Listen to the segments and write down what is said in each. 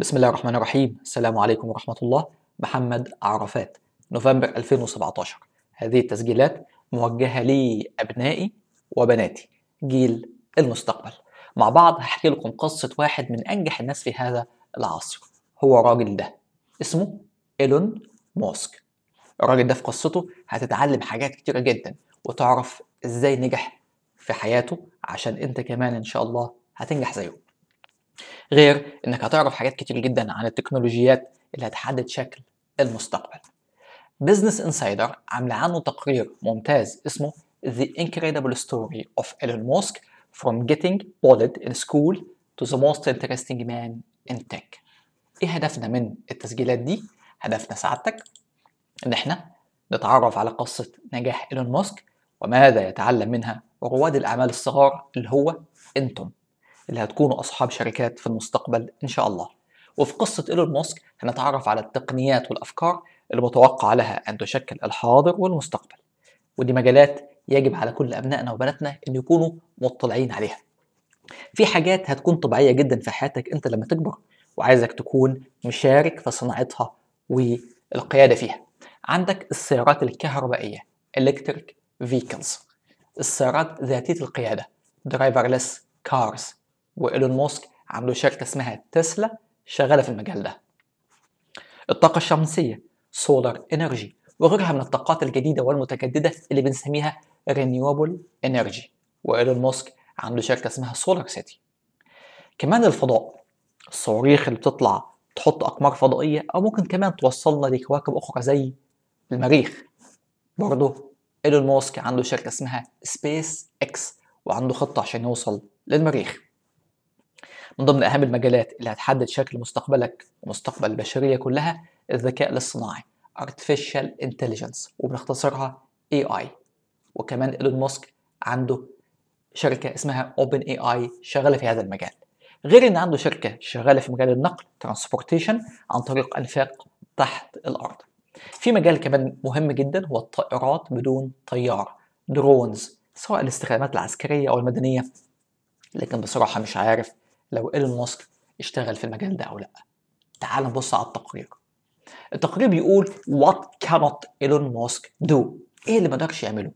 بسم الله الرحمن الرحيم السلام عليكم ورحمة الله محمد عرفات نوفمبر 2017 هذه التسجيلات موجهة لأبنائي وبناتي جيل المستقبل مع بعض هحكي لكم قصة واحد من أنجح الناس في هذا العصر. هو الراجل ده. اسمه إيلون ماسك. الراجل ده في قصته هتتعلم حاجات كتيرة جدا وتعرف إزاي نجح في حياته عشان أنت كمان إن شاء الله هتنجح زيه. غير إنك هتعرف حاجات كتير جدا عن التكنولوجيات اللي هتحدد شكل المستقبل. Business Insider عاملة عنه تقرير ممتاز اسمه The Incredible Story of Elon Musk From Getting Bullied in School to the Most Interesting Man in Tech. إيه هدفنا من التسجيلات دي؟ هدفنا سعادتك إن إحنا نتعرف على قصة نجاح إيلون ماسك وماذا يتعلم منها رواد الأعمال الصغار اللي هو أنتم. اللي هتكونوا أصحاب شركات في المستقبل إن شاء الله. وفي قصة إيلون ماسك هنتعرف على التقنيات والأفكار اللي متوقع لها أن تشكل الحاضر والمستقبل. ودي مجالات يجب على كل أبنائنا وبناتنا إن يكونوا مطلعين عليها. في حاجات هتكون طبيعية جدا في حياتك أنت لما تكبر وعايزك تكون مشارك في صناعتها والقيادة فيها. عندك السيارات الكهربائية electric vehicles السيارات ذاتية القيادة driverless cars وإيلون ماسك عنده شركة اسمها تسلا شغالة في المجال ده. الطاقة الشمسية solar energy وغيرها من الطاقات الجديدة والمتجددة اللي بنسميها renewable energy. وإيلون ماسك عنده شركة اسمها سولار سيتي كمان الفضاء الصواريخ اللي بتطلع تحط أقمار فضائية أو ممكن كمان توصلنا لكواكب أخرى زي المريخ. برضه إيلون ماسك عنده شركة اسمها سبيس إكس وعنده خطة عشان يوصل للمريخ. من ضمن أهم المجالات اللي هتحدد شكل مستقبلك ومستقبل البشرية كلها الذكاء الاصطناعي Artificial Intelligence وبنختصرها AI وكمان إيلون ماسك عنده شركة اسمها Open AI شغالة في هذا المجال. غير إن عنده شركة شغالة في مجال النقل Transportation عن طريق أنفاق تحت الأرض. في مجال كمان مهم جدا هو الطائرات بدون طيار درونز سواء الاستخدامات العسكرية أو المدنية. لكن بصراحة مش عارف لو إيلون ماسك اشتغل في المجال ده أو لأ. تعال نبص على التقرير. التقرير بيقول what cannot Elon Musk do. إيه اللي ما قدرش يعمله؟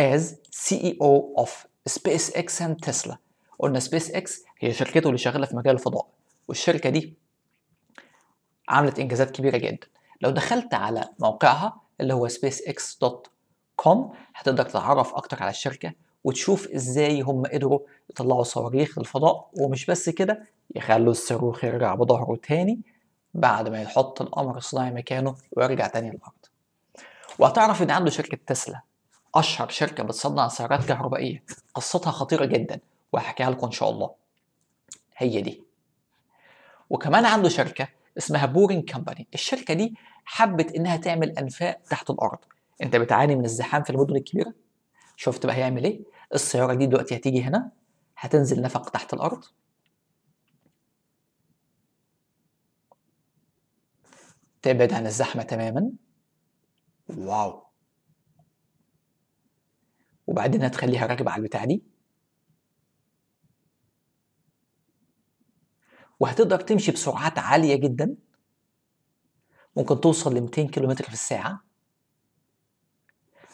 As CEO of SpaceX and Tesla. قلنا سبيس إكس هي شركته اللي شغالة في مجال الفضاء. والشركة دي عملت إنجازات كبيرة جدا. لو دخلت على موقعها اللي هو spacex.com هتقدر تتعرف أكتر على الشركة وتشوف إزاي هم قدروا يطلعوا صواريخ للفضاء ومش بس كده يخلوا الصاروخ يرجع بظهره تاني بعد ما يحط القمر الصناعي مكانه ويرجع تاني للأرض. وهتعرف إن عنده شركة تسلا أشهر شركة بتصنع سيارات كهربائية قصتها خطيرة جدا وهحكيها لكم إن شاء الله. هي دي. وكمان عنده شركة اسمها بورينج كمباني الشركة دي حبت إنها تعمل أنفاق تحت الأرض. أنت بتعاني من الزحام في المدن الكبيرة؟ شفت بقى هيعمل إيه؟ السياره دي دلوقتي هتيجي هنا هتنزل نفق تحت الأرض. تبعد عن الزحمة تماما. واو. وبعدين هتخليها راكبة على البتاع دي. وهتقدر تمشي بسرعات عالية جدا. ممكن توصل ل 200 كيلومتر في الساعة.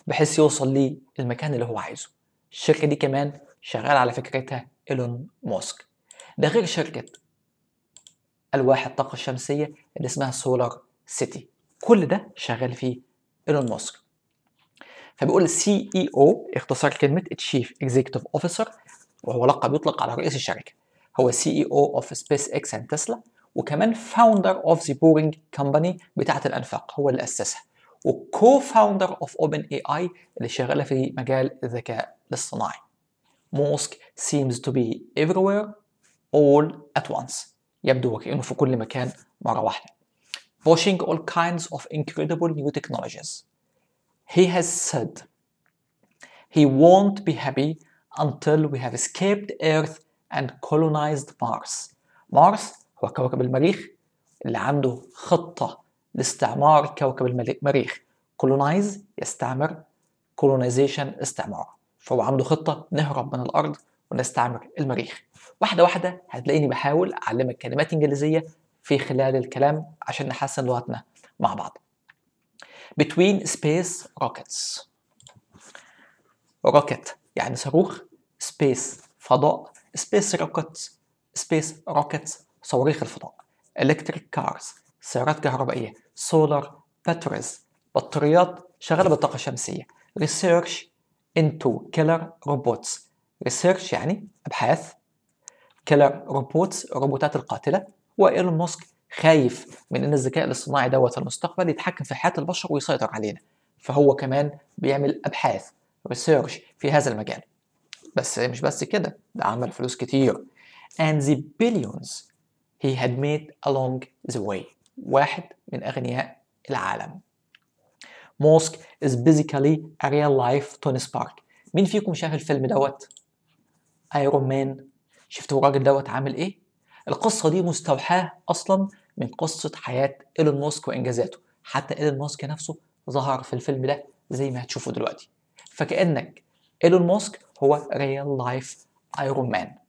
بحيث يوصل للمكان اللي هو عايزه. الشركة دي كمان شغال على فكرتها إيلون ماسك. ده غير شركة ألواح الطاقة الشمسية اللي اسمها Solar City كل ده شغال فيه إيلون ماسك. فبيقول CEO اختصار كلمة Chief Executive Officer وهو لقب يطلق على رئيس الشركة. هو CEO of SpaceX and Tesla وكمان Founder of The Boring Company بتاعة الأنفاق هو اللي أسسها. و Co-founder of OpenAI اللي شغاله في مجال الذكاء الاصطناعي موسك seems to be everywhere all at once يبدو وكأنه في كل مكان مرة واحدة pushing all kinds of incredible new technologies he has said he won't be happy until we have escaped Earth and colonized Mars. مارس هو كوكب المريخ اللي عنده خطة لاستعمار كوكب المريخ. colonize يستعمر. Colonization استعمار. فهو عنده خطة نهرب من الأرض ونستعمر المريخ. واحدة واحدة هتلاقيني بحاول أعلمك كلمات إنجليزية في خلال الكلام عشان نحسن لغتنا مع بعض. Between space rockets. Rocket يعني صاروخ. Space فضاء. Space rockets space rockets صواريخ الفضاء. Electric cars سيارات كهربائية. سولار batteries بطاريات شغالة بالطاقة الشمسية. Research into killer robots research يعني أبحاث. Killer robots الروبوتات القاتلة. وإيلون ماسك خايف من إن الذكاء الاصطناعي دوت المستقبل يتحكم في حياة البشر ويسيطر علينا. فهو كمان بيعمل أبحاث research في هذا المجال. بس مش بس كده ده عمل فلوس كتير. And the billions he had made along the way. واحد من أغنياء العالم. Musk is basically a real life Tony Stark. مين فيكم شاف الفيلم دوت؟ Iron Man شفتوا الراجل دوت عامل إيه؟ القصة دي مستوحاة أصلا من قصة حياة إيلون ماسك وإنجازاته. حتى إيلون ماسك نفسه ظهر في الفيلم ده زي ما هتشوفوا دلوقتي. فكأنك إيلون ماسك هو real life Iron Man.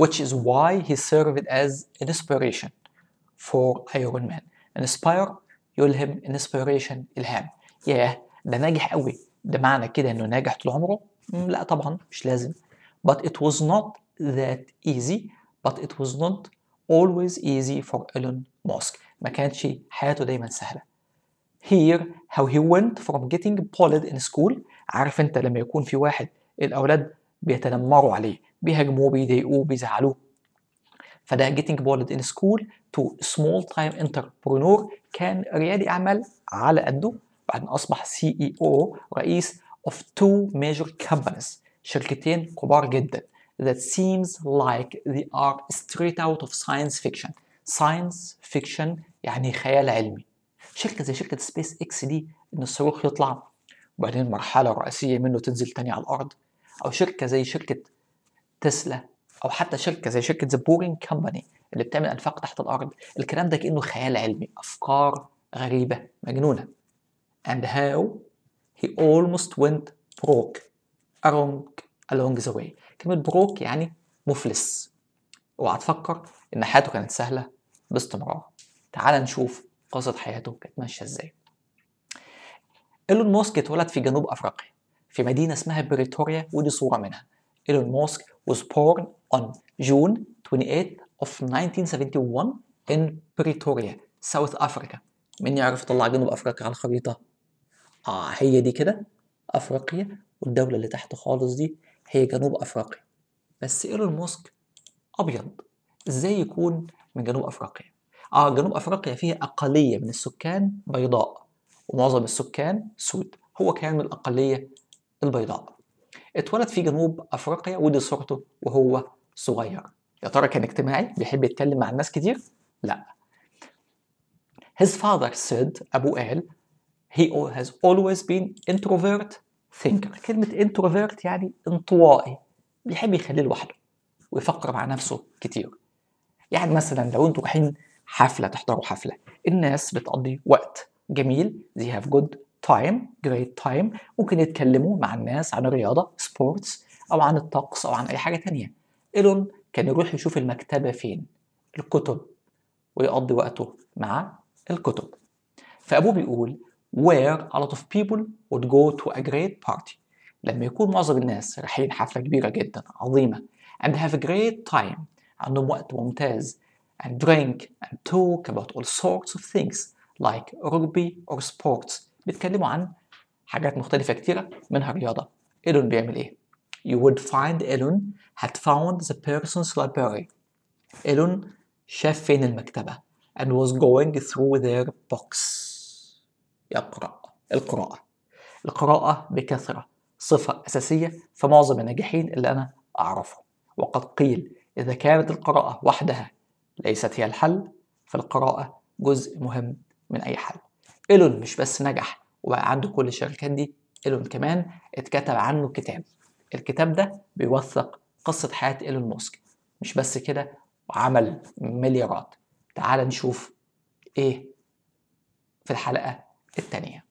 which is why he served as inspiration for Iron Man inspire يلهم inspiration إلهام ياه ده ناجح قوي ده معنى كده انه ناجح طول عمره لا طبعا مش لازم but it was not that easy but it was not always easy for Elon Musk ما كانتش حياته دايما سهله here how he went from getting bullied in school عارف انت لما يكون في واحد الاولاد بيتنمروا عليه بيهاجموه بيضايقوه بيزعلوه. فده getting bullied in school to small time entrepreneur كان ريادي أعمال على قده بعدين أصبح سي اي أو رئيس of two major companies شركتين كبار جدا. That seems like they are straight out of science fiction. Science fiction يعني خيال علمي. شركة زي شركة سبيس إكس دي إن الصاروخ يطلع وبعدين المرحله الرئيسيه منه تنزل تاني على الأرض. أو شركة زي شركة تسلا أو حتى شركة زي شركة The Boring Company اللي بتعمل أنفاق تحت الأرض. الكلام ده كأنه خيال علمي أفكار غريبة مجنونة. And how he almost went broke along along the way. كلمة broke يعني مفلس. اوعى تفكر إن حياته كانت سهلة باستمرار. تعال نشوف قصة حياته كانت ماشية إزاي. إيلون ماسك اتولد في جنوب أفريقيا في مدينة اسمها بريتوريا ودي صورة منها. ايلون ماسك was born on June 28 of 1971 in Pretoria South Africa. مين يعرف يطلع جنوب أفريقيا على الخريطة. آه هي دي كده. أفريقيا والدولة اللي تحت خالص دي هي جنوب أفريقيا. بس إيلون ماسك أبيض. إزاي يكون من جنوب أفريقيا؟ آه جنوب أفريقيا فيها أقلية من السكان بيضاء. ومعظم السكان سود. هو كان من الأقلية البيضاء. اتولد في جنوب أفريقيا ودي صورته وهو صغير. يا ترى كان اجتماعي؟ بيحب يتكلم مع الناس كتير؟ لا. His father said ابوه قال he has always been introvert thinker. كلمة introvert يعني انطوائي. بيحب يخليه لوحده ويفكر مع نفسه كتير. يعني مثلا لو أنتوا رايحين حفلة تحضروا حفلة الناس بتقضي وقت جميل. They have good time great time. ممكن يتكلموا مع الناس عن الرياضة سبورتس أو عن الطقس أو عن أي حاجة تانية. إيلون كان يروح يشوف المكتبة فين؟ الكتب ويقضي وقته مع الكتب. فأبوه بيقول where a lot of people would go to a great party. لما يكون معظم الناس رايحين حفلة كبيرة جدا عظيمة and have a great time عندهم وقت ممتاز and drink and talk about all sorts of things like rugby or sports. بيتكلموا عن حاجات مختلفة كتيرة منها الرياضة إيلون بيعمل إيه؟ You would find إيلون had found the person's library. إيلون شاف فين المكتبة and was going through their books يقرأ. القراءة. القراءة بكثرة. صفة أساسية في معظم الناجحين اللي أنا أعرفهم. وقد قيل إذا كانت القراءة وحدها ليست هي الحل فالقراءة جزء مهم من أي حل. إيلون مش بس نجح وبقى عنده كل الشركات دي إيلون كمان اتكتب عنه كتاب. الكتاب ده بيوثق قصة حياة إيلون ماسك. مش بس كده وعمل مليارات. تعال نشوف إيه في الحلقة التانية.